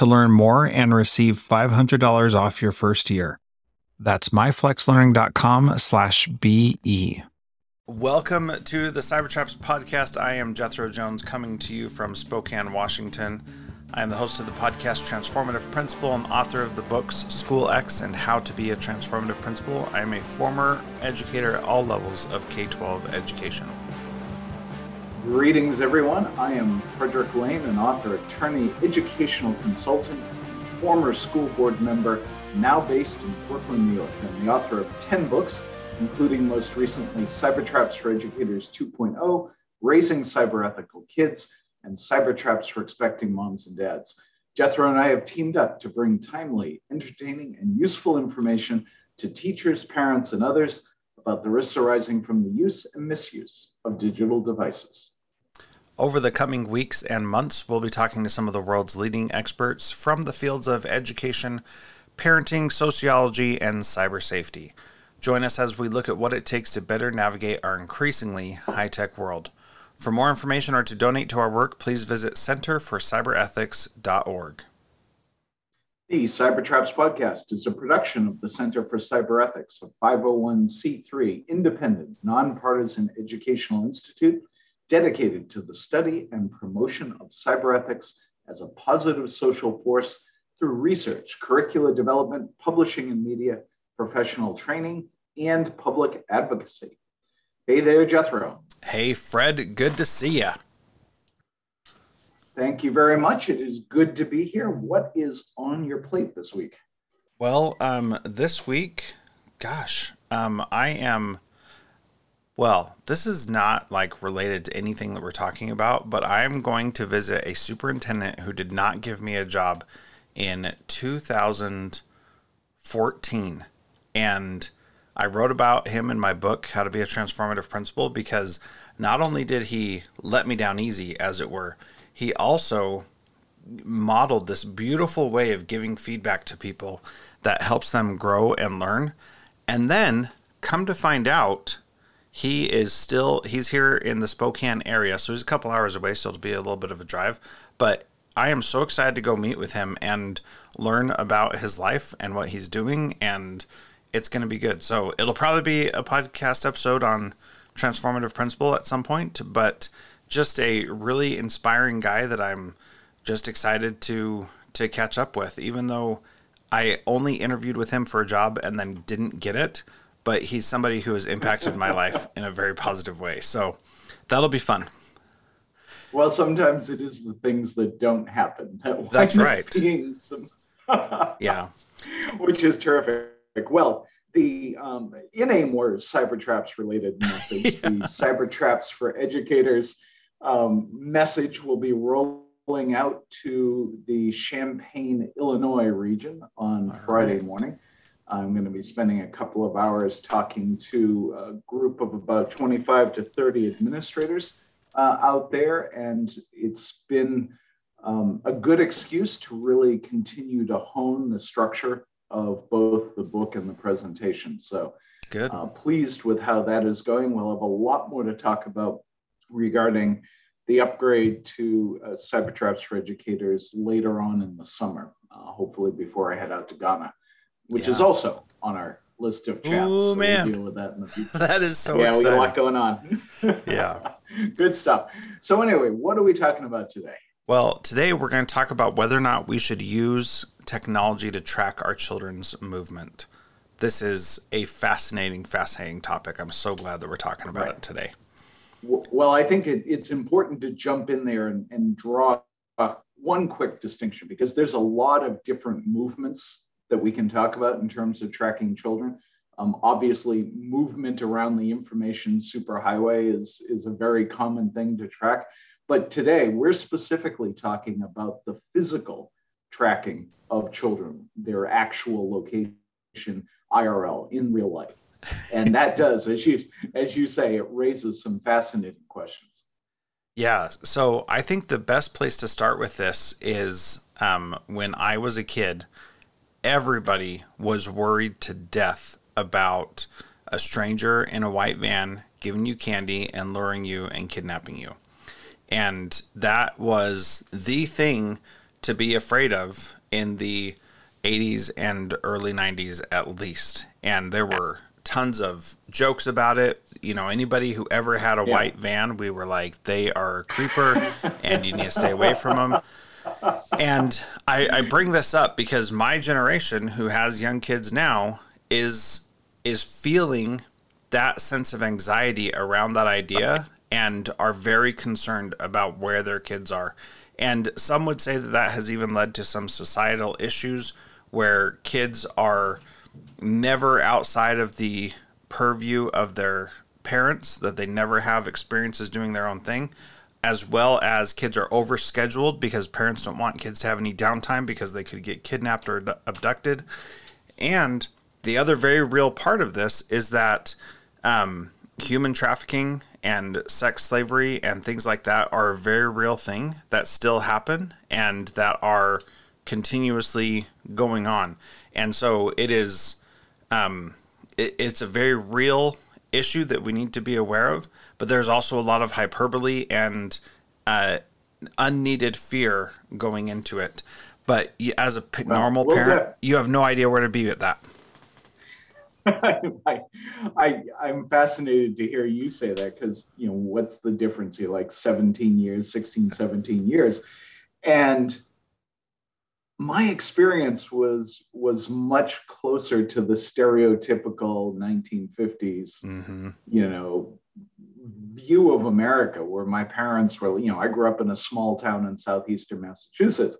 to learn more and receive $500 off your first year. That's myflexlearning.com slash BE. Welcome to the Cybertraps podcast. I am Jethro Jones coming to you from Spokane, Washington. I am the host of the podcast Transformative Principal and author of the books School X and How to Be a Transformative Principal. I am a former educator at all levels of K 12 education. Greetings, everyone. I am Frederick Lane, an author, attorney, educational consultant, former school board member, now based in Brooklyn, New York. I'm the author of 10 books, including most recently Cyber Traps for Educators 2.0, Raising Cyber Ethical Kids, and Cyber Traps for Expecting Moms and Dads. Jethro and I have teamed up to bring timely, entertaining, and useful information to teachers, parents, and others about the risks arising from the use and misuse of digital devices. Over the coming weeks and months, we'll be talking to some of the world's leading experts from the fields of education, parenting, sociology, and cyber safety. Join us as we look at what it takes to better navigate our increasingly high tech world. For more information or to donate to our work, please visit centerforcyberethics.org. The Cybertraps podcast is a production of the Center for Cyber Ethics, a 501c3 independent, nonpartisan educational institute dedicated to the study and promotion of cyber ethics as a positive social force through research, curricula development, publishing and media, professional training, and public advocacy. Hey there, Jethro. Hey, Fred. Good to see you. Thank you very much. It is good to be here. What is on your plate this week? Well, um, this week, gosh, um, I am. Well, this is not like related to anything that we're talking about, but I am going to visit a superintendent who did not give me a job in 2014. And I wrote about him in my book, How to Be a Transformative Principal, because not only did he let me down easy, as it were, he also modeled this beautiful way of giving feedback to people that helps them grow and learn. And then come to find out, he is still he's here in the Spokane area, so he's a couple hours away, so it'll be a little bit of a drive. But I am so excited to go meet with him and learn about his life and what he's doing, and it's going to be good. So it'll probably be a podcast episode on transformative principal at some point, but just a really inspiring guy that I'm just excited to to catch up with. Even though I only interviewed with him for a job and then didn't get it but he's somebody who has impacted my life in a very positive way. So that'll be fun. Well sometimes it is the things that don't happen that that's right. yeah. Which is terrific. Well the um, in a more cyber traps related message yeah. the cyber traps for educators um, message will be rolling out to the Champaign, Illinois region on Friday morning. I'm going to be spending a couple of hours talking to a group of about 25 to 30 administrators uh, out there, and it's been um, a good excuse to really continue to hone the structure of both the book and the presentation. So Good. Uh, pleased with how that is going. We'll have a lot more to talk about regarding the upgrade to uh, Cybertraps for educators later on in the summer, uh, hopefully before I head out to Ghana, which yeah. is also on our list of chats. Oh so man, we'll deal with that in the future. that is so yeah, exciting. we got a lot going on. yeah, good stuff. So anyway, what are we talking about today? Well, today we're going to talk about whether or not we should use technology to track our children's movement. This is a fascinating, fascinating topic. I'm so glad that we're talking about right. it today. Well, I think it, it's important to jump in there and, and draw one quick distinction because there's a lot of different movements that we can talk about in terms of tracking children. Um, obviously, movement around the information superhighway is, is a very common thing to track. But today, we're specifically talking about the physical tracking of children, their actual location, IRL, in real life. And that does, as you as you say, it raises some fascinating questions. Yeah. So I think the best place to start with this is um, when I was a kid, everybody was worried to death about a stranger in a white van giving you candy and luring you and kidnapping you. And that was the thing to be afraid of in the 80s and early 90s at least. And there were tons of jokes about it. You know, anybody who ever had a yeah. white van, we were like, they are a creeper and you need to stay away from them. And I, I bring this up because my generation, who has young kids now, is is feeling that sense of anxiety around that idea and are very concerned about where their kids are. And some would say that that has even led to some societal issues where kids are never outside of the purview of their parents, that they never have experiences doing their own thing, as well as kids are overscheduled because parents don't want kids to have any downtime because they could get kidnapped or abducted. And the other very real part of this is that um, human trafficking and sex slavery and things like that are a very real thing that still happen and that are continuously going on. And so it is, um, it, it's a very real issue that we need to be aware of. But there's also a lot of hyperbole and uh, unneeded fear going into it. But as a well, normal parent, you have no idea where to be with that. I, I, I'm fascinated to hear you say that because, you know, what's the difference here? Like 17 years, 16, 17 years. And my experience was was much closer to the stereotypical 1950s mm-hmm. you know view of america where my parents were you know i grew up in a small town in southeastern massachusetts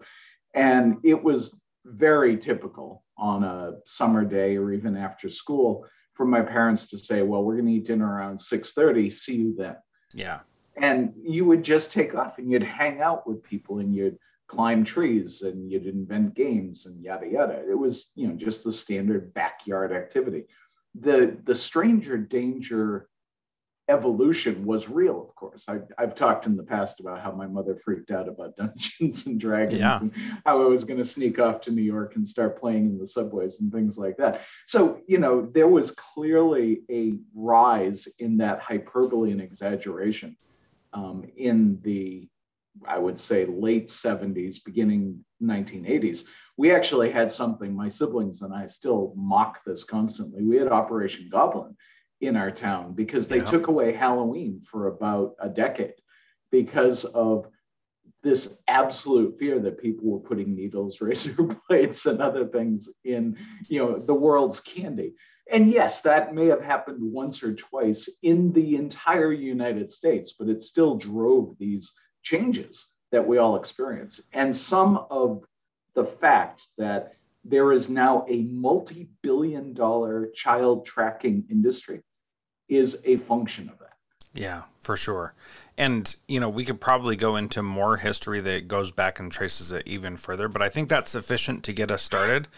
and it was very typical on a summer day or even after school for my parents to say, "Well, we're going to eat dinner around 6:30. See you then." Yeah. And you would just take off and you'd hang out with people and you'd climb trees and you'd invent games and yada yada. It was, you know, just the standard backyard activity. The the stranger danger evolution was real, of course. I, have talked in the past about how my mother freaked out about Dungeons and Dragons yeah. and how I was going to sneak off to New York and start playing in the subways and things like that. So, you know, there was clearly a rise in that hyperbole and exaggeration um, in the, I would say, late 70s, beginning 1980s. We actually had something, my siblings and I still mock this constantly. We had Operation Goblin in our town because they yeah. took away Halloween for about a decade because of this absolute fear that people were putting needles, razor blades, and other things in, you know, the world's candy. And yes, that may have happened once or twice in the entire United States, but it still drove these changes that we all experience. And some of the fact that there is now a multi billion dollar child tracking industry is a function of that. Yeah, for sure. And, you know, we could probably go into more history that goes back and traces it even further, but I think that's sufficient to get us started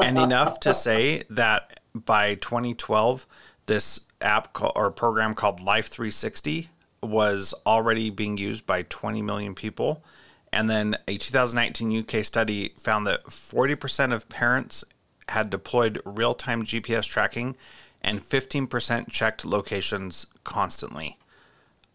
and enough to say that by 2012, this app call, or program called Life 360 was already being used by 20 million people. And then a 2019 UK study found that 40% of parents had deployed real time GPS tracking and 15% checked locations constantly.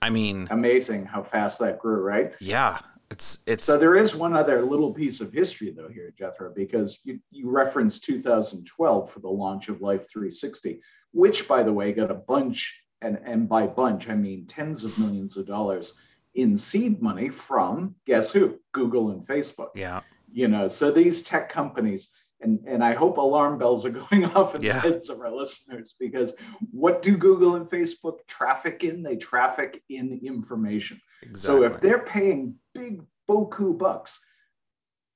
I mean, amazing how fast that grew, right? Yeah. It's, it's so there is one other little piece of history though here, Jethro, because you, you referenced 2012 for the launch of Life 360, which by the way got a bunch, and, and by bunch I mean tens of millions of dollars in seed money from guess who? Google and Facebook. Yeah. You know, so these tech companies, and, and I hope alarm bells are going off in Yeah. the heads of our listeners because what do Google and Facebook traffic in? They traffic in information. Exactly. So if they're paying big boku bucks,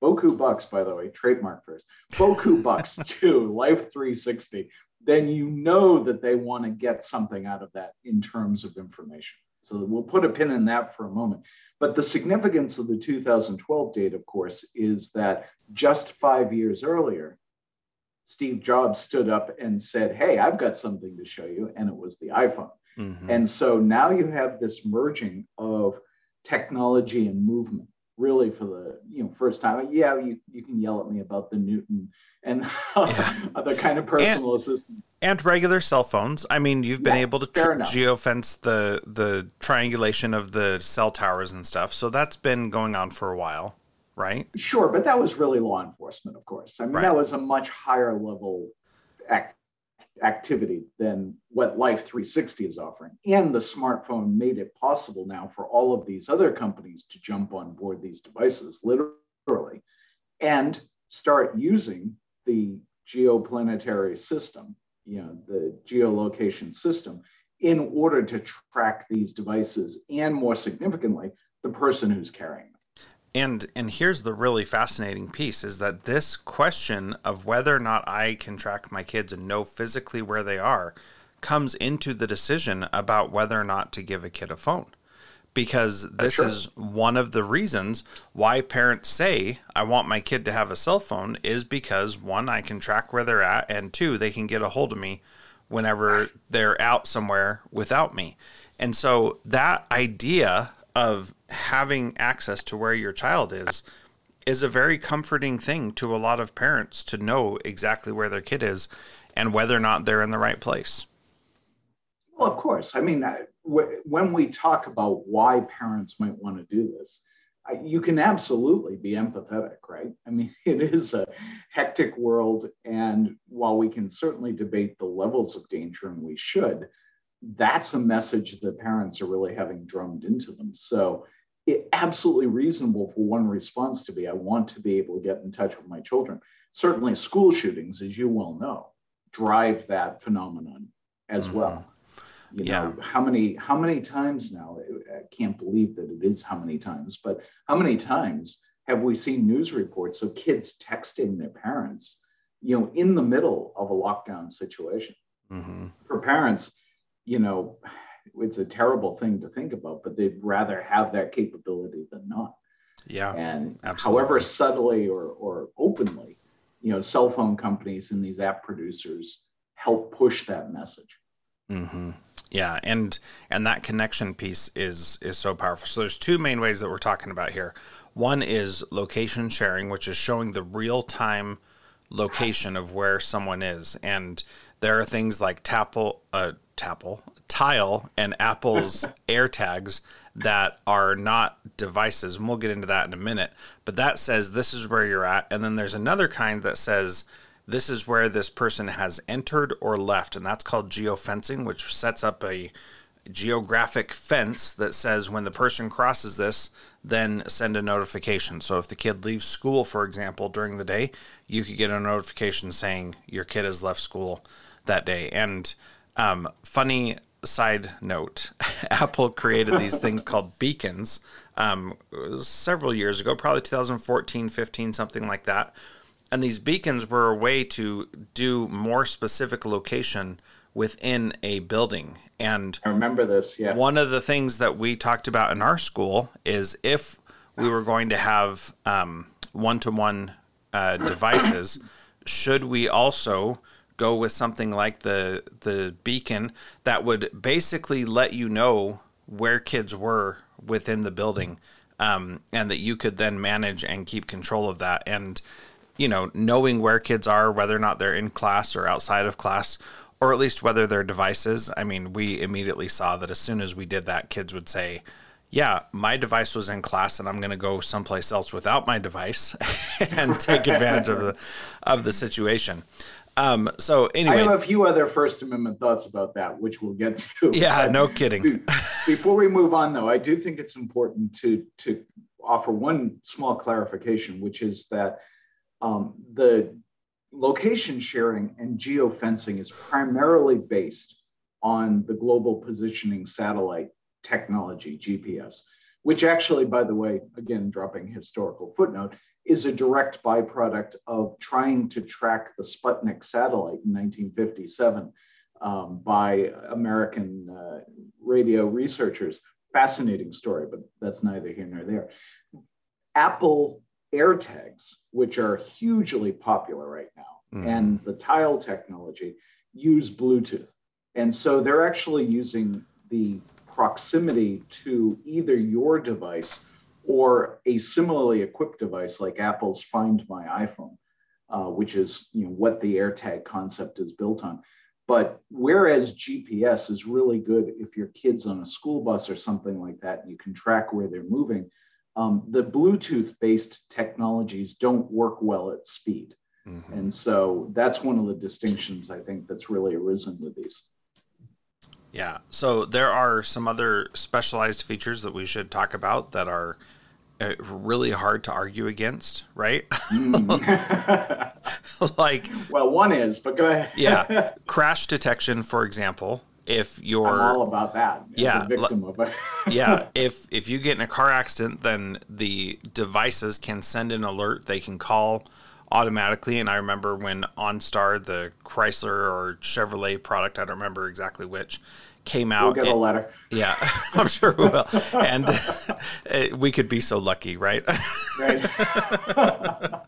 boku bucks, by the way, trademark first, boku bucks to Life 360, then you know that they want to get something out of that in terms of information. So we'll put a pin in that for a moment. But the significance of the 2012 date, of course, is that just five years earlier, Steve Jobs stood up and said, Hey, I've got something to show you. And it was the iPhone. Mhm. And so now you have this merging of technology and movement really for the you know first time yeah you, you can yell at me about the newton and the kind of personal assistant and regular cell phones. I mean, you've been Yeah, able to tr- geofence the the triangulation of the cell towers and stuff. So that's been going on for a while, right? sure but that was really law enforcement of course i mean Right. that was a much higher level act, activity than what life 360 is offering. And the smartphone made it possible now for all of these other companies to jump on board these devices literally and start using the geoplanetary system you know the geolocation system in order to track these devices and more significantly the person who's carrying them And and here's the really fascinating piece is that this question of whether or not I can track my kids and know physically where they are comes into the decision about whether or not to give a kid a phone. Because this is one of the reasons why parents say I want my kid to have a cell phone is because one, I can track where they're at, and two, they can get a hold of me whenever they're out somewhere without me. And so that idea of having access to where your child is is a very comforting thing to a lot of parents to know exactly where their kid is and whether or not they're in the right place. Well, of course. I mean, I- wh- when we talk about why parents might want to do this, I- you can absolutely be empathetic, right? I mean, it is a hectic world. And while we can certainly debate the levels of danger, and we should, that's a message that parents are really having drummed into them. So, it absolutely reasonable for one response to be I want to be able to get in touch with my children. Certainly, school shootings, as you well know, drive that phenomenon as Mhm. well. You know, how many how many times now? I can't believe that it is how many times, but how many times have we seen news reports of kids texting their parents, you know, in the middle of a lockdown situation? hmm For parents, you know, it's a terrible thing to think about, but they'd rather have that capability than not. Yeah. And absolutely. however subtly or, or openly, you know, cell phone companies and these app producers help push that message. Mm-hmm. Yeah, and and that connection piece is is so powerful. So there's two main ways that we're talking about here. One is location sharing, which is showing the real time location of where someone is, and there are things like Tapple, uh, Tapple, Tile, and Apple's AirTags that are not devices, and we'll get into that in a minute. But that says this is where you're at, and then there's another kind that says this is where this person has entered or left, and that's called geofencing, which sets up a geographic fence that says when the person crosses this, then send a notification. So if the kid leaves school, for example, during the day, you could get a notification saying your kid has left school that day. And um, funny side note Apple created these things called beacons um, several years ago, probably 2014, 15, something like that. And these beacons were a way to do more specific location within a building. And I remember this. Yeah. one of the things that we talked about in our school is if we were going to have one to one devices, should we also go with something like the the beacon that would basically let you know where kids were within the building, um, and that you could then manage and keep control of that and you know, knowing where kids are, whether or not they're in class or outside of class, or at least whether their devices. I mean, we immediately saw that as soon as we did that, kids would say, yeah, my device was in class and I'm going to go someplace else without my device and take advantage of the of the situation. Um, so anyway, I have a few other First Amendment thoughts about that, which we'll get to. Yeah, no kidding. Before we move on, though, I do think it's important to to offer one small clarification, which is that um, the location sharing and geofencing is primarily based on the global positioning satellite technology, GPS, which actually, by the way, again, dropping historical footnote, is a direct byproduct of trying to track the Sputnik satellite in 1957 um, by American uh, radio researchers. Fascinating story, but that's neither here nor there. Apple AirTags, which are hugely popular right now, mm. and the tile technology use Bluetooth. And so they're actually using the proximity to either your device or a similarly equipped device like Apple's Find My iPhone, uh, which is you know, what the AirTag concept is built on. But whereas GPS is really good if your kid's on a school bus or something like that, you can track where they're moving. Um, the Bluetooth based technologies don't work well at speed. Mm-hmm. And so that's one of the distinctions I think that's really arisen with these. Yeah. So there are some other specialized features that we should talk about that are really hard to argue against, right? Mm. like, well, one is, but go ahead. yeah, crash detection, for example. If you're I'm all about that, yeah, victim of it. yeah, if if you get in a car accident, then the devices can send an alert. They can call automatically. And I remember when OnStar, the Chrysler or Chevrolet product, I don't remember exactly which, came out. We'll get a letter. Yeah, I'm sure we will. and we could be so lucky, right? right.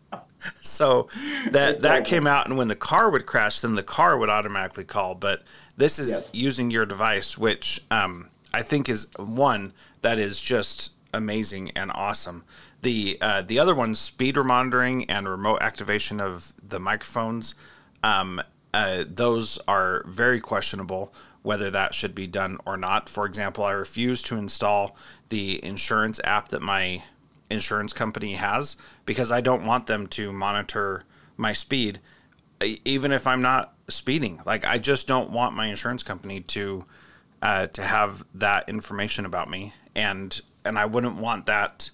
so that exactly. that came out, and when the car would crash, then the car would automatically call. But this is yes. using your device, which um, I think is one that is just amazing and awesome. The uh, the other ones, speed monitoring and remote activation of the microphones, um, uh, those are very questionable whether that should be done or not. For example, I refuse to install the insurance app that my insurance company has because I don't want them to monitor my speed, even if I'm not speeding. Like I just don't want my insurance company to uh, to have that information about me, and and I wouldn't want that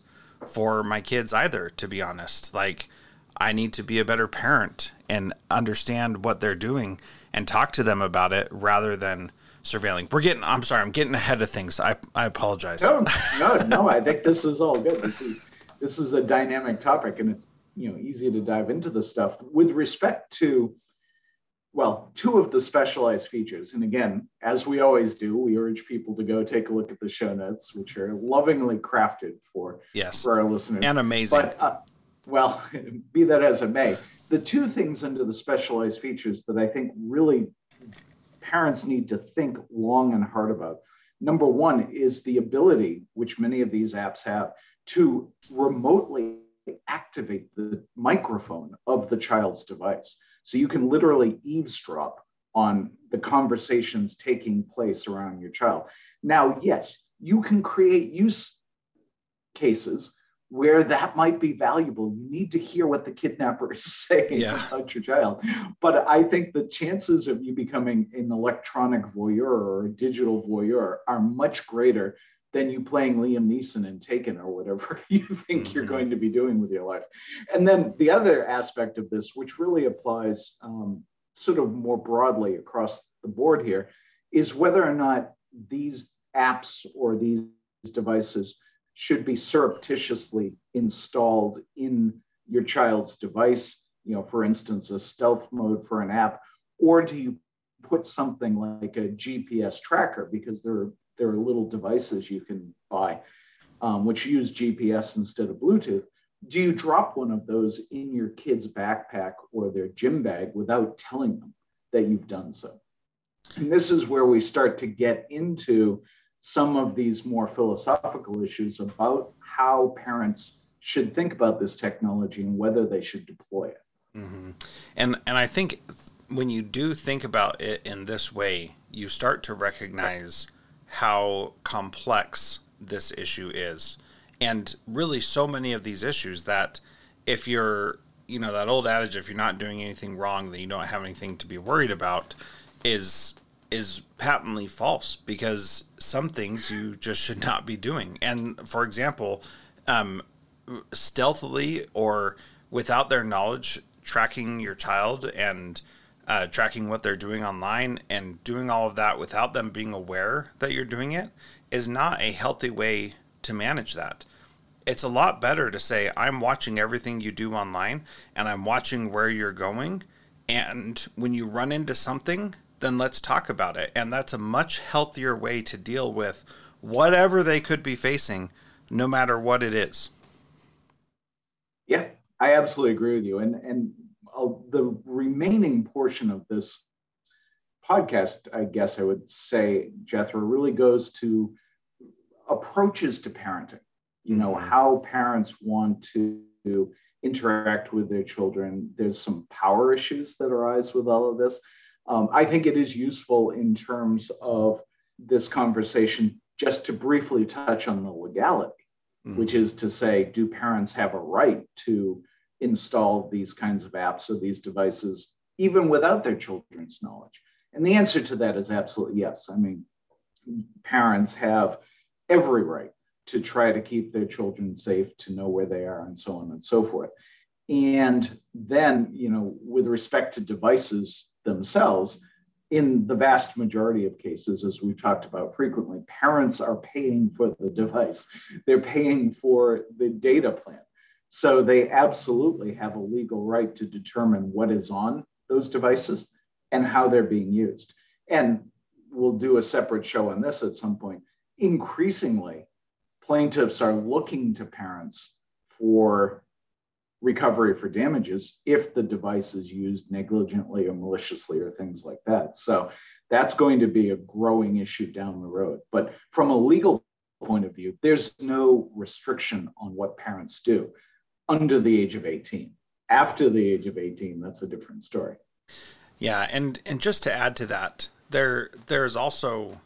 for my kids either. To be honest, like I need to be a better parent and understand what they're doing and talk to them about it rather than surveilling. We're getting. I'm sorry. I'm getting ahead of things. I I apologize. No, no, no. I think this is all good. This is this is a dynamic topic, and it's you know easy to dive into the stuff with respect to. Well, two of the specialized features, and again, as we always do, we urge people to go take a look at the show notes, which are lovingly crafted for yes for our listeners and amazing. But uh, well, be that as it may, the two things under the specialized features that I think really parents need to think long and hard about. Number one is the ability, which many of these apps have, to remotely activate the microphone of the child's device. So you can literally eavesdrop on the conversations taking place around your child. Now, yes, you can create use cases where that might be valuable. You need to hear what the kidnapper is saying yeah. about your child. But I think the chances of you becoming an electronic voyeur or a digital voyeur are much greater than you playing Liam Neeson in Taken or whatever you think mm-hmm. you're going to be doing with your life. And then the other aspect of this, which really applies um, sort of more broadly across the board here, is whether or not these apps or these devices should be surreptitiously installed in your child's device, you know, for instance, a stealth mode for an app, or do you put something like a GPS tracker because there are, there are little devices you can buy um, which use GPS instead of Bluetooth. Do you drop one of those in your kid's backpack or their gym bag without telling them that you've done so? And this is where we start to get into some of these more philosophical issues about how parents should think about this technology and whether they should deploy it. Mm-hmm. And and I think when you do think about it in this way, you start to recognize how complex this issue is. And really, so many of these issues that if you're, you know, that old adage, if you're not doing anything wrong, then you don't have anything to be worried about, is is patently false because some things you just should not be doing. And for example, um, stealthily or without their knowledge, tracking your child and uh, tracking what they're doing online and doing all of that without them being aware that you're doing it is not a healthy way to manage that. It's a lot better to say, I'm watching everything you do online and I'm watching where you're going. And when you run into something, then let's talk about it. And that's a much healthier way to deal with whatever they could be facing, no matter what it is. Yeah, I absolutely agree with you. And and uh, the remaining portion of this podcast, I guess I would say, Jethro, really goes to approaches to parenting. You know, mm-hmm. how parents want to interact with their children. There's some power issues that arise with all of this. Um, I think it is useful in terms of this conversation just to briefly touch on the legality, mm-hmm. which is to say, do parents have a right to install these kinds of apps or these devices even without their children's knowledge? And the answer to that is absolutely yes. I mean, parents have every right to try to keep their children safe, to know where they are, and so on and so forth. And then, you know, with respect to devices themselves, in the vast majority of cases, as we've talked about frequently, parents are paying for the device. They're paying for the data plan. So they absolutely have a legal right to determine what is on those devices and how they're being used. And we'll do a separate show on this at some point. Increasingly, plaintiffs are looking to parents for recovery for damages if the device is used negligently or maliciously or things like that. So that's going to be a growing issue down the road. But from a legal point of view, there's no restriction on what parents do under the age of 18. After the age of 18, that's a different story. Yeah, and and just to add to that, there there's also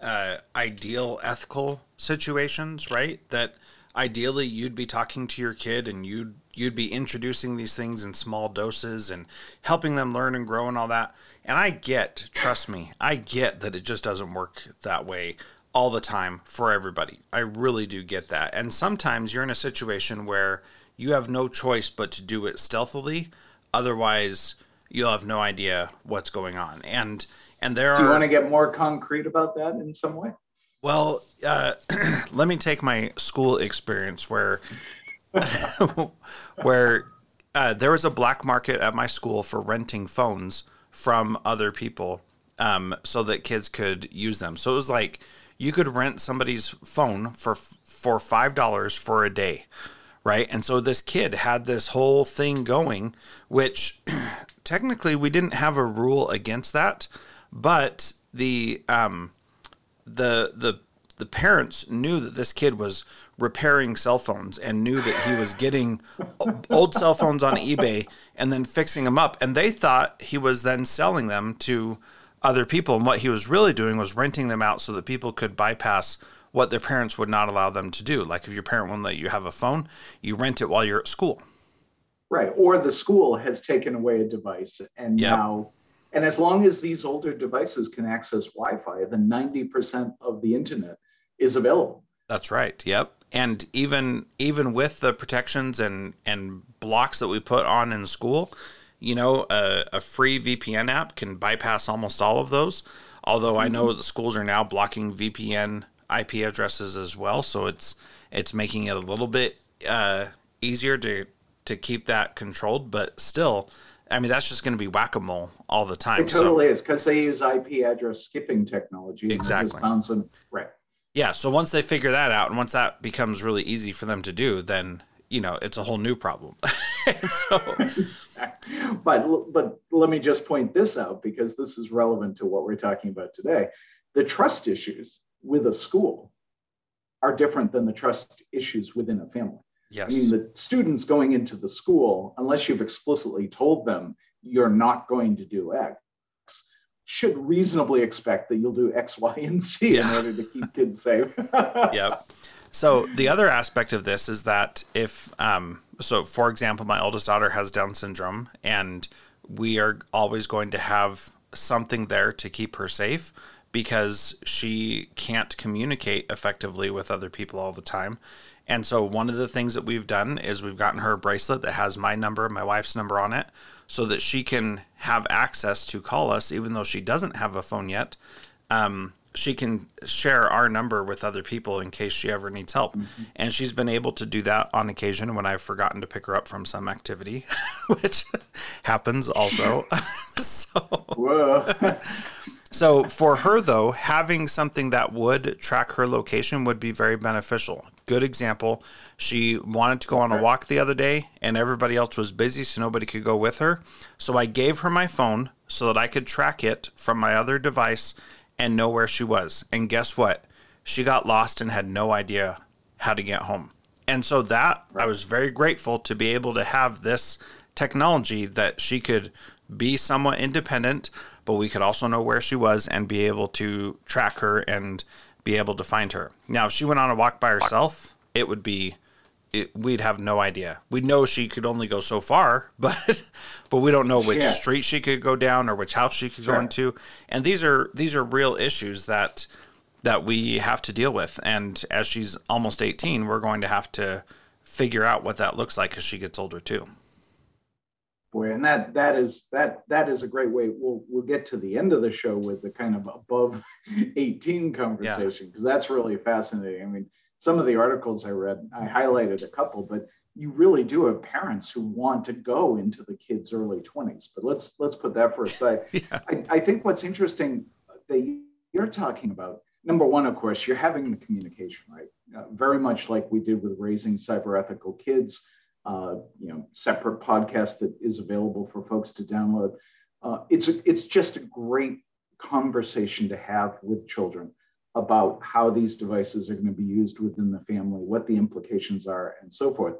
uh, ideal ethical situations, right? That ideally you'd be talking to your kid and you'd you'd be introducing these things in small doses and helping them learn and grow and all that. And I get, trust me, I get that it just doesn't work that way all the time for everybody. I really do get that. And sometimes you're in a situation where you have no choice but to do it stealthily. Otherwise, you'll have no idea what's going on. And and there do are. you want to get more concrete about that in some way? Well, uh, let me take my school experience where where uh, there was a black market at my school for renting phones from other people um, so that kids could use them. So it was like you could rent somebody's phone for for five dollars for a day, right? And so this kid had this whole thing going, which technically we didn't have a rule against that, but the um, the the the parents knew that this kid was repairing cell phones and knew that he was getting old cell phones on eBay and then fixing them up. And they thought he was then selling them to other people. And what he was really doing was renting them out so that people could bypass what their parents would not allow them to do. Like if your parent won't let you have a phone, you rent it while you're at school. Right. Or the school has taken away a device and yep. now and as long as these older devices can access Wi-Fi, then 90% of the internet is available. That's right. Yep and even even with the protections and and blocks that we put on in school you know a, a free vpn app can bypass almost all of those although i know mm-hmm. the schools are now blocking vpn ip addresses as well so it's it's making it a little bit uh, easier to to keep that controlled but still I mean, that's just going to be whack a mole all the time. It totally so. is because they use IP address skipping technology. Exactly. Wisconsin, right yeah so once they figure that out and once that becomes really easy for them to do then you know it's a whole new problem. So but but let me just point this out because this is relevant to what we're talking about today. The trust issues with a school are different than the trust issues within a family. Yes i mean the students going into the school unless you've explicitly told them you're not going to do X, should reasonably expect that you'll do X, Y, and Z yeah. in order to keep kids safe. yep. So the other aspect of this is that if, um, so for example, my oldest daughter has Down syndrome, and we are always going to have something there to keep her safe because she can't communicate effectively with other people all the time. And so one of the things that we've done is we've gotten her a bracelet that has my number, my wife's number on it, so that she can have access to call us, even though she doesn't have a phone yet. Um, she can share our number with other people in case she ever needs help. Mm-hmm. And she's been able to do that on occasion when I've forgotten to pick her up from some activity, which happens also. so, so for her though, having something that would track her location would be very beneficial. Good example. She wanted to go on a walk the other day and everybody else was busy so nobody could go with her. So I gave her my phone so that I could track it from my other device and know where she was. And guess what? She got lost and had no idea how to get home. And so that right. I was very grateful to be able to have this technology that she could be somewhat independent, but we could also know where she was and be able to track her and be able to find her. Now, if she went on a walk by herself, it would be it, we'd have no idea. We'd know she could only go so far, but but we don't know which yeah. street she could go down or which house she could sure. go into. And these are these are real issues that that we have to deal with. And as she's almost 18, we're going to have to figure out what that looks like as she gets older too. Boy, and that that is that that is a great way. We'll we'll get to the end of the show with the kind of above 18 conversation because yeah. that's really fascinating. I mean, some of the articles I read, I highlighted a couple, but you really do have parents who want to go into the kids' early 20s. But let's let's put that for a side. yeah. I, I think what's interesting that you're talking about, number one, of course, you're having the communication, right? Uh, very much like we did with raising cyber ethical kids. Uh, you know, separate podcast that is available for folks to download. Uh, it's it's just a great conversation to have with children about how these devices are going to be used within the family, what the implications are, and so forth.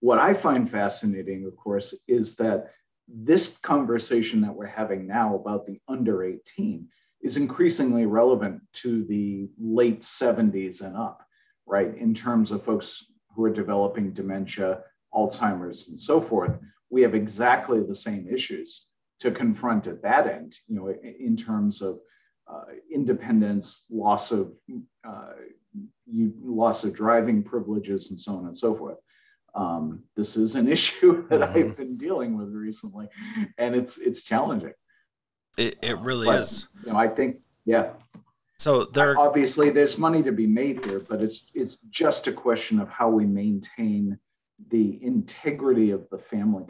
What I find fascinating, of course, is that this conversation that we're having now about the under 18 is increasingly relevant to the late 70s and up, right? In terms of folks who are developing dementia, Alzheimer's, and so forth. We have exactly the same issues to confront at that end, you know, in terms of uh, independence, loss of uh, you, loss of driving privileges, and so on and so forth. Um, this is an issue that mm-hmm. I've been dealing with recently, and it's it's challenging. It it really but, is. You know, I think yeah. So there obviously there's money to be made here, but it's it's just a question of how we maintain the integrity of the family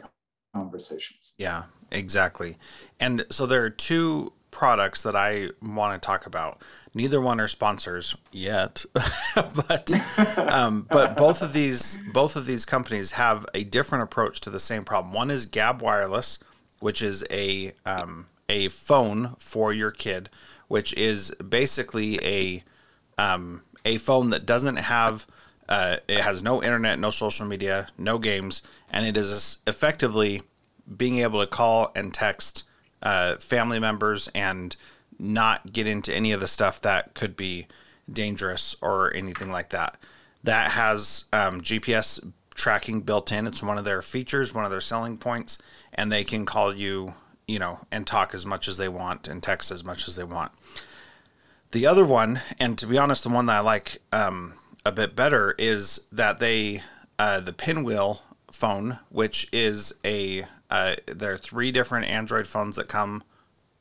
conversations. Yeah, exactly. And so there are two products that I want to talk about. Neither one are sponsors yet, but um, but both of these both of these companies have a different approach to the same problem. One is Gabb Wireless, which is a um, a phone for your kid, which is basically a um, a phone that doesn't have uh, it has no internet, no social media, no games, and it is effectively being able to call and text uh, family members and not get into any of the stuff that could be dangerous or anything like that. That has um, GPS tracking built in. It's one of their features, one of their selling points, and they can call you, you know, and talk as much as they want and text as much as they want. The other one, and to be honest, the one that I like um, a bit better is that they, uh, the pinwheel phone, which is a uh, there are three different Android phones that come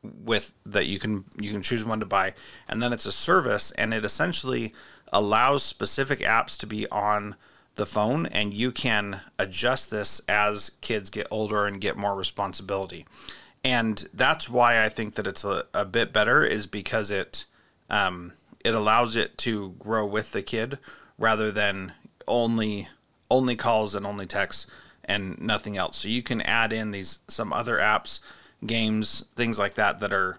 with that you can you can choose one to buy, and then it's a service, and it essentially allows specific apps to be on the phone, and you can adjust this as kids get older and get more responsibility. And that's why I think that it's a, a bit better is because it um, it allows it to grow with the kid rather than only only calls and only texts and nothing else. So you can add in these some other apps, games, things like that that are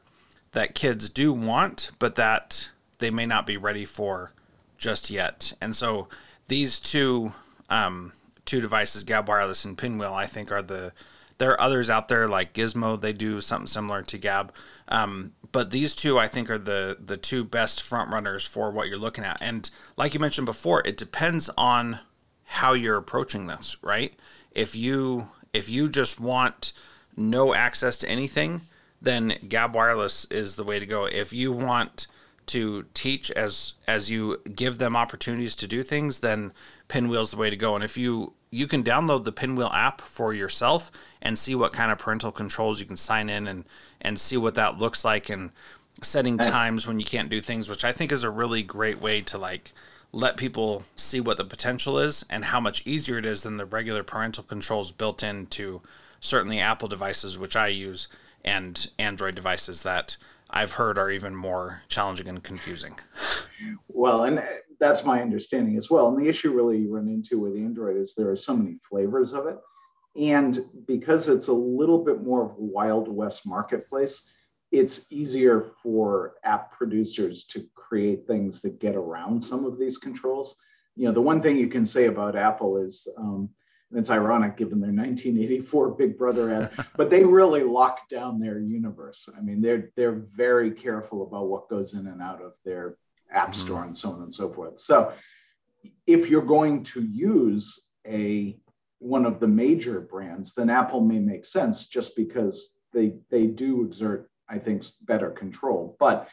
that kids do want, but that they may not be ready for just yet. And so these two um, two devices, Gabb Wireless and Pinwheel, I think are the there are others out there like Gizmo. They do something similar to Gabb. Um, but these two, I think, are the the two best front runners for what you're looking at. And like you mentioned before, it depends on how you're approaching this, right? If you if you just want no access to anything, then Gabb Wireless is the way to go. If you want to teach as as you give them opportunities to do things, then Pinwheel's the way to go. And if you you can download the Pinwheel app for yourself and see what kind of parental controls you can sign in and and see what that looks like and setting times when you can't do things, which I think is a really great way to like let people see what the potential is and how much easier it is than the regular parental controls built into certainly Apple devices, which I use, and Android devices that I've heard are even more challenging and confusing. Well, and uh, that's my understanding as well. And the issue really you run into with Android is there are so many flavors of it. And because it's a little bit more of a Wild West marketplace, it's easier for app producers to create things that get around some of these controls. You know, the one thing you can say about Apple is, um, and it's ironic given their 1984 Big Brother ad, but they really lock down their universe. I mean, they're they're very careful about what goes in and out of their app mm-hmm. store and so on and so forth. So, if you're going to use a one of the major brands, then Apple may make sense just because they they do exert, I think, better control. But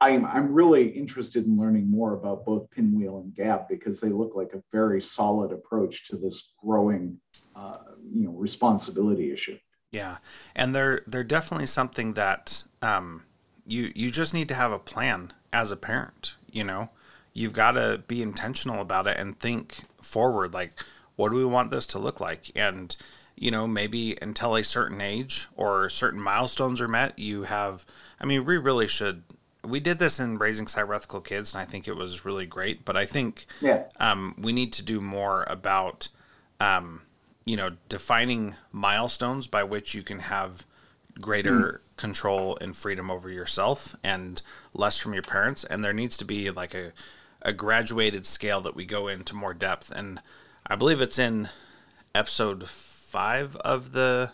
I'm I'm really interested in learning more about both Pinwheel and Gabb because they look like a very solid approach to this growing, uh, you know, responsibility issue. Yeah, and they're they're definitely something that um, you you just need to have a plan as a parent. You know, you've got to be intentional about it and think forward. Like, what do we want this to look like? And you know, maybe until a certain age or certain milestones are met, you have. I mean, we really should we did this in raising cyber kids, and I think it was really great. But I think yeah. um, we need to do more about, um, you know, defining milestones by which you can have greater mm. control and freedom over yourself and less from your parents. And there needs to be like a, a graduated scale that we go into more depth. And I believe it's in episode five of the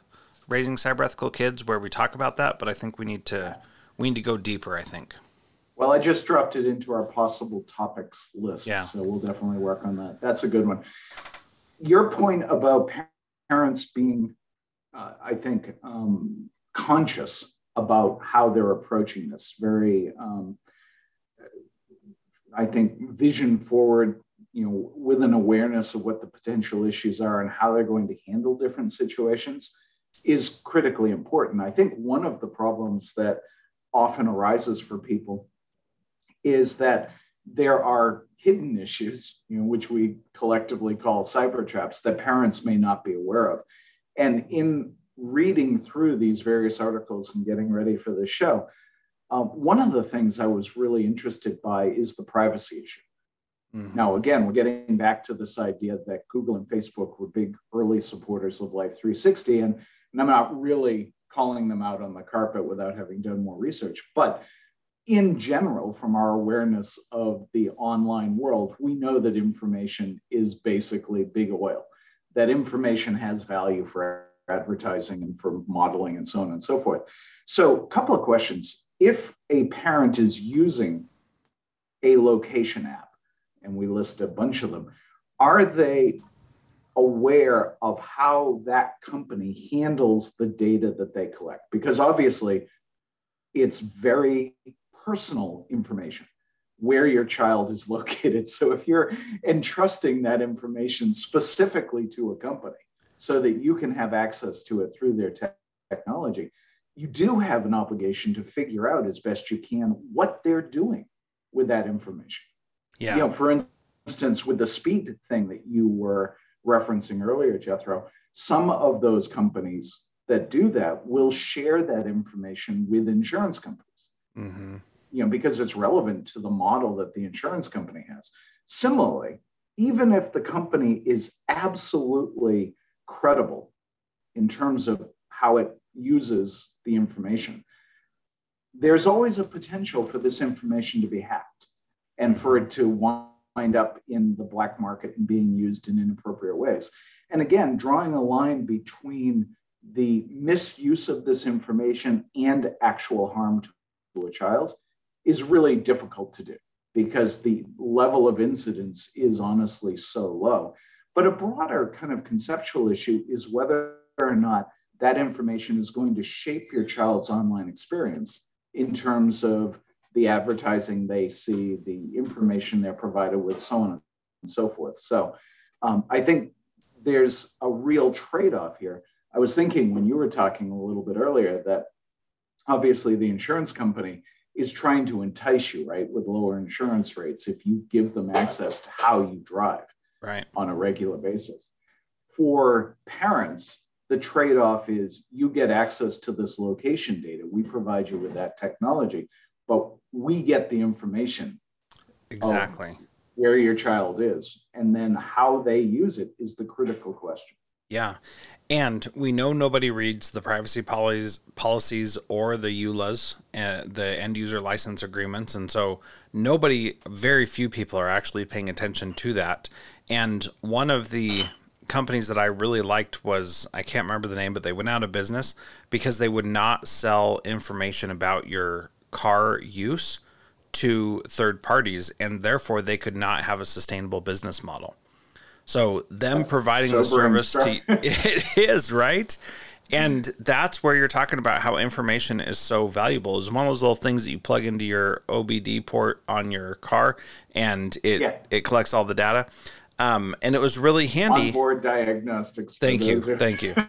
raising cyber kids where we talk about that. But I think we need to we need to go deeper, I think. Well, I just dropped it into our possible topics list. Yeah. So we'll definitely work on that. That's a good one. Your point about parents being, uh, I think, um, conscious about how they're approaching this, very, um, I think, vision forward, you know, with an awareness of what the potential issues are and how they're going to handle different situations is critically important. I think one of the problems that often arises for people is that there are hidden issues, you know, which we collectively call cyber traps that parents may not be aware of. And in reading through these various articles and getting ready for the show, um, one of the things I was really interested by is the privacy issue. Mm-hmm. Now, again, we're getting back to this idea that Google and Facebook were big early supporters of Life 360, and, and I'm not really calling them out on the carpet without having done more research. But in general, from our awareness of the online world, we know that information is basically big oil, that information has value for advertising and for modeling and so on and so forth. So, a couple of questions. If a parent is using a location app, and we list a bunch of them, are they aware of how that company handles the data that they collect? Because obviously it's very personal information where your child is located. So if you're entrusting that information specifically to a company so that you can have access to it through their te- technology you do have an obligation to figure out as best you can what they're doing with that information yeah you know for instance with the speed thing that you were referencing earlier, Jethro, some of those companies that do that will share that information with insurance companies. Mm-hmm. You know, because it's relevant to the model that the insurance company has. Similarly, even if the company is absolutely credible in terms of how it uses the information, there's always a potential for this information to be hacked and for it to wind up in the black market and being used in inappropriate ways. And again, drawing a line between the misuse of this information and actual harm to a child is really difficult to do because the level of incidence is honestly so low. But a broader kind of conceptual issue is whether or not that information is going to shape your child's online experience in terms of the advertising they see, the information they're provided with, so on and so forth. So um, I think there's a real trade off here. I was thinking when you were talking a little bit earlier that obviously the insurance company is trying to entice you, right, with lower insurance rates if you give them access to how you drive right. on a regular basis. For parents, the trade off is you get access to this location data. We provide you with that technology, but we get the information. Exactly. Where your child is. And then how they use it is the critical question. Yeah. And we know nobody reads the privacy policies, policies or the EULAs, uh, the end user license agreements. And so nobody, very few people are actually paying attention to that. And one of the companies that I really liked was, I can't remember the name, but they went out of business because they would not sell information about your car use to third parties. And therefore, they could not have a sustainable business model. So them that's providing the service to it is right. And that's where you're talking about how information is so valuable. Is one of those little things that you plug into your OBD port on your car, and it yeah. it collects all the data. Um, and it was really handy. Onboard diagnostics. Thank you, thank you.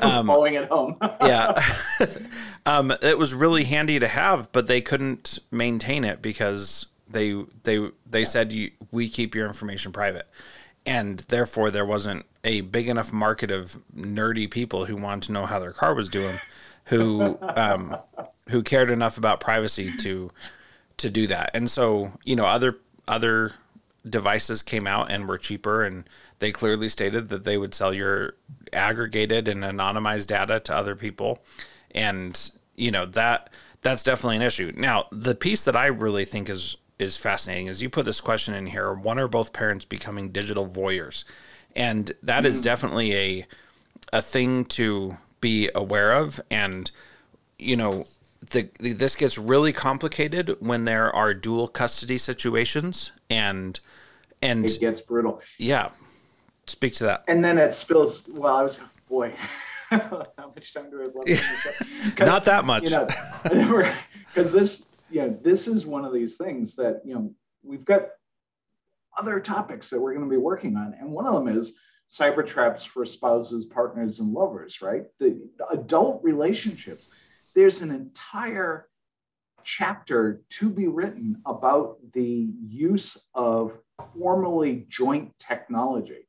Um, following at home. yeah, um, it was really handy to have, but they couldn't maintain it because they they they yeah. said you, we keep your information private and therefore there wasn't a big enough market of nerdy people who wanted to know how their car was doing, who um, who cared enough about privacy to to do that. And so you know other other devices came out and were cheaper and they clearly stated that they would sell your aggregated and anonymized data to other people. And you know that that's definitely an issue. Now the piece that i really think is is fascinating is you put this question in here one or both parents becoming digital voyeurs. And that mm-hmm. is definitely a a thing to be aware of. And you know the, the, this gets really complicated when there are dual custody situations. And and it gets brutal yeah speak to that and then it spills well i was boy how much time do i have not that much you know because this you know, this is one of these things that, you know, we've got other topics that we're going to be working on. And one of them is cyber traps for spouses, partners, and lovers, right? The, the adult relationships. There's an entire chapter to be written about the use of formally joint technology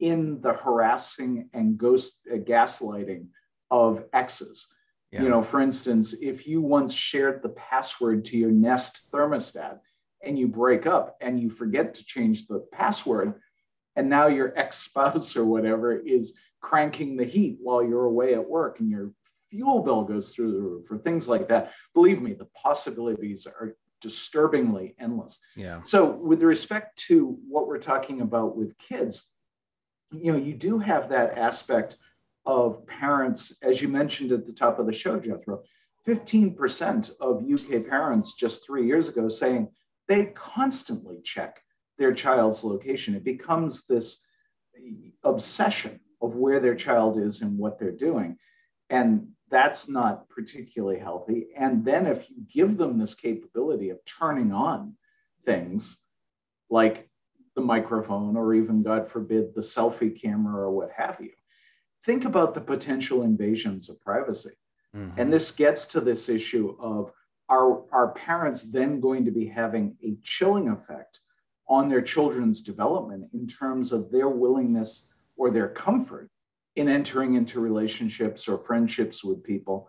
in the harassing and ghost uh, gaslighting of exes. Yeah. You know, for instance, if you once shared the password to your Nest thermostat and you break up and you forget to change the password, and now your ex spouse or whatever is cranking the heat while you're away at work and your fuel bill goes through the roof or things like that. Believe me, the possibilities are disturbingly endless. Yeah. So, with respect to what we're talking about with kids, you know, you do have that aspect of parents, as you mentioned at the top of the show, Jethro, 15% of UK parents just three years ago saying they constantly check their child's location. It becomes this obsession of where their child is and what they're doing. And that's not particularly healthy. And then if you give them this capability of turning on things like the microphone or even, God forbid, the selfie camera or what have you, think about the potential invasions of privacy. Mm-hmm. And this gets to this issue of are, are parents then going to be having a chilling effect on their children's development in terms of their willingness or their comfort in entering into relationships or friendships with people?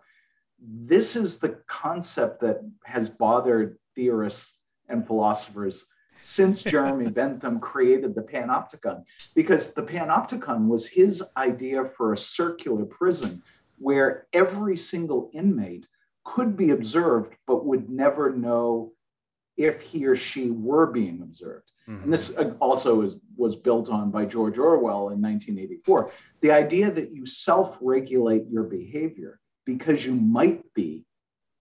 This is the concept that has bothered theorists and philosophers since Jeremy Bentham created the panopticon, because the panopticon was his idea for a circular prison where every single inmate could be observed but would never know if he or she were being observed. Mm-hmm. And this uh, also is, was built on by George Orwell in 1984. The idea that you self regulate your behavior because you might be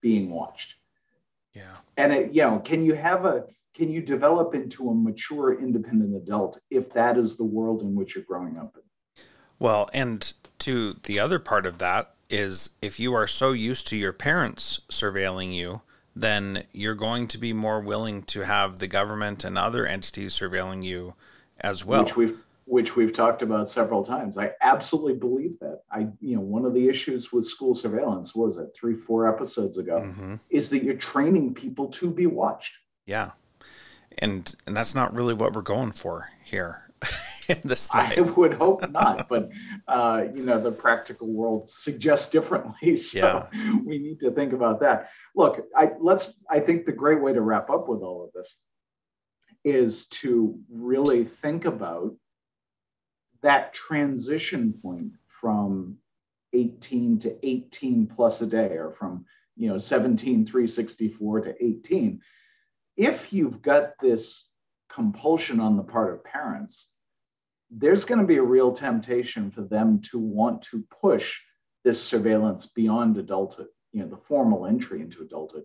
being watched. Yeah. And it, you know, can you have a can you develop into a mature independent adult if that is the world in which you're growing up in? Well, and to the other part of that is if you are so used to your parents surveilling you, then you're going to be more willing to have the government and other entities surveilling you as well. Which we've which we've talked about several times. I absolutely believe that. I, you know, one of the issues with school surveillance was it three, four episodes ago, mm-hmm. is that you're training people to be watched. Yeah, and and that's not really what we're going for here. in this life. I would hope not, but uh, you know the practical world suggests differently. So yeah. we need to think about that. Look, I let's. I think the great way to wrap up with all of this is to really think about that transition point from 18 to 18 plus a day or from you know 17 364 to 18 if you've got this compulsion on the part of parents there's going to be a real temptation for them to want to push this surveillance beyond adulthood you know the formal entry into adulthood.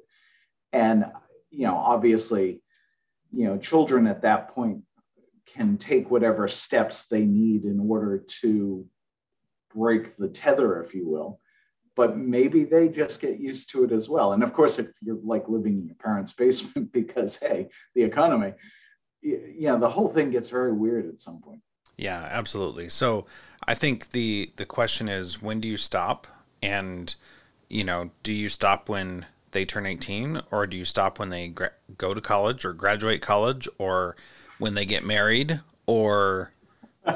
And you know obviously you know children at that point can take whatever steps they need in order to break the tether, if you will. But maybe they just get used to it as well. And of course, if you're like living in your parents' basement because, hey, the economy, yeah, the whole thing gets very weird at some point. Yeah, absolutely. So I think the the question is when do you stop? And you know, do you stop when they turn 18 or do you stop when they gra- go to college or graduate college or when they get married or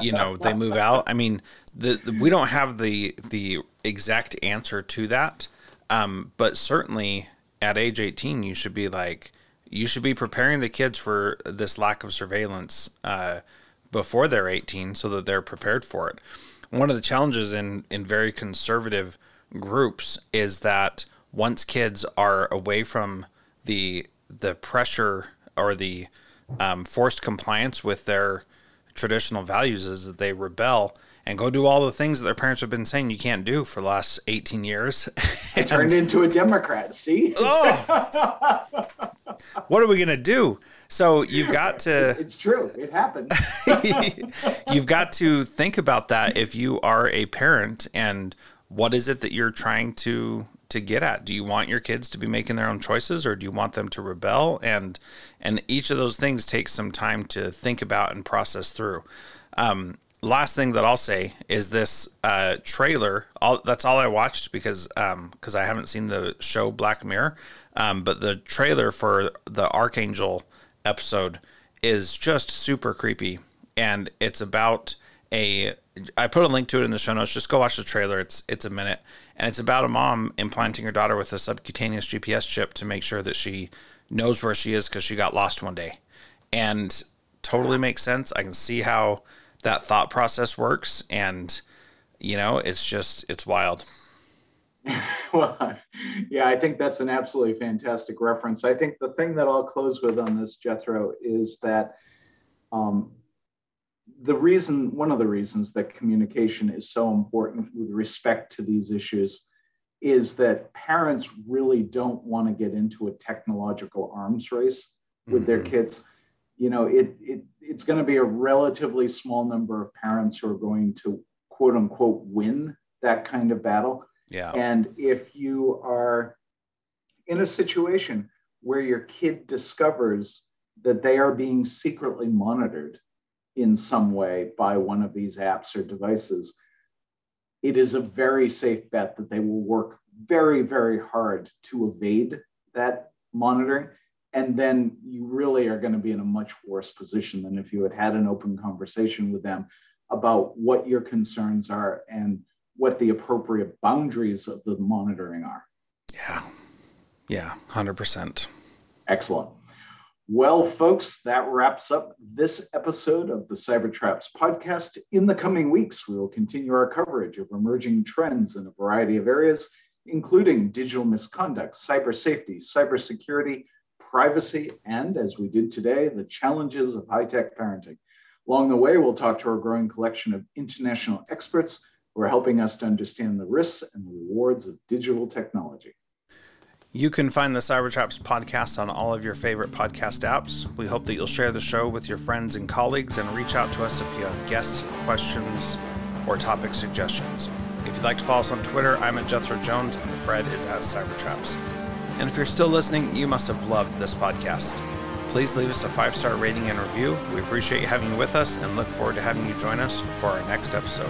you know they move out? I mean the, the, we don't have the the exact answer to that um, but certainly at age 18 you should be like you should be preparing the kids for this lack of surveillance uh, before they're 18 so that they're prepared for it. One of the challenges in in very conservative groups is that once kids are away from the the pressure or the um, forced compliance with their traditional values is that they rebel and go do all the things that their parents have been saying you can't do for the last 18 years. and, turned into a Democrat, see? oh, what are we going to do? So you've got to. It's true. It happened. you've got to think about that if you are a parent and what is it that you're trying to to get at. Do you want your kids to be making their own choices or do you want them to rebel? And and each of those things takes some time to think about and process through. Um, last thing that I'll say is this uh, trailer. All, that's all I watched because because um, I haven't seen the show Black Mirror. Um, but the trailer for the Arkangel episode is just super creepy, and it's about a. I put a link to it in the show notes. Just go watch the trailer. It's it's a minute and it's about a mom implanting her daughter with a subcutaneous GPS chip to make sure that she knows where she is because she got lost one day. And totally makes sense. I can see how that thought process works. And, you know, it's just, it's wild. well, yeah, I think that's an absolutely fantastic reference. I think the thing that I'll close with on this, Jethro, is that um, the reason, one of the reasons that communication is so important with respect to these issues is that parents really don't want to get into a technological arms race with mm-hmm. their kids. You know, it, it it's going to be a relatively small number of parents who are going to quote unquote win that kind of battle. Yeah. And if you are in a situation where your kid discovers that they are being secretly monitored in some way by one of these apps or devices, it is a very safe bet that they will work very, very hard to evade that monitoring. And then you really are going to be in a much worse position than if you had had an open conversation with them about what your concerns are and what the appropriate boundaries of the monitoring are. Yeah. Yeah, 100%. Excellent. Well, folks, that wraps up this episode of the Cybertraps podcast. In the coming weeks, we will continue our coverage of emerging trends in a variety of areas, including digital misconduct, cyber safety, cybersecurity, privacy, and as we did today, the challenges of high tech parenting. Along the way, we'll talk to our growing collection of international experts who are helping us to understand the risks and rewards of digital technology. You can find the Cybertraps podcast on all of your favorite podcast apps. We hope that you'll share the show with your friends and colleagues and reach out to us if you have guest questions or topic suggestions. If you'd like to follow us on Twitter, I'm at Jethro Jones and Fred is at Cybertraps. And if you're still listening, you must have loved this podcast. Please leave us a five star rating and review. We appreciate having you with us and look forward to having you join us for our next episode.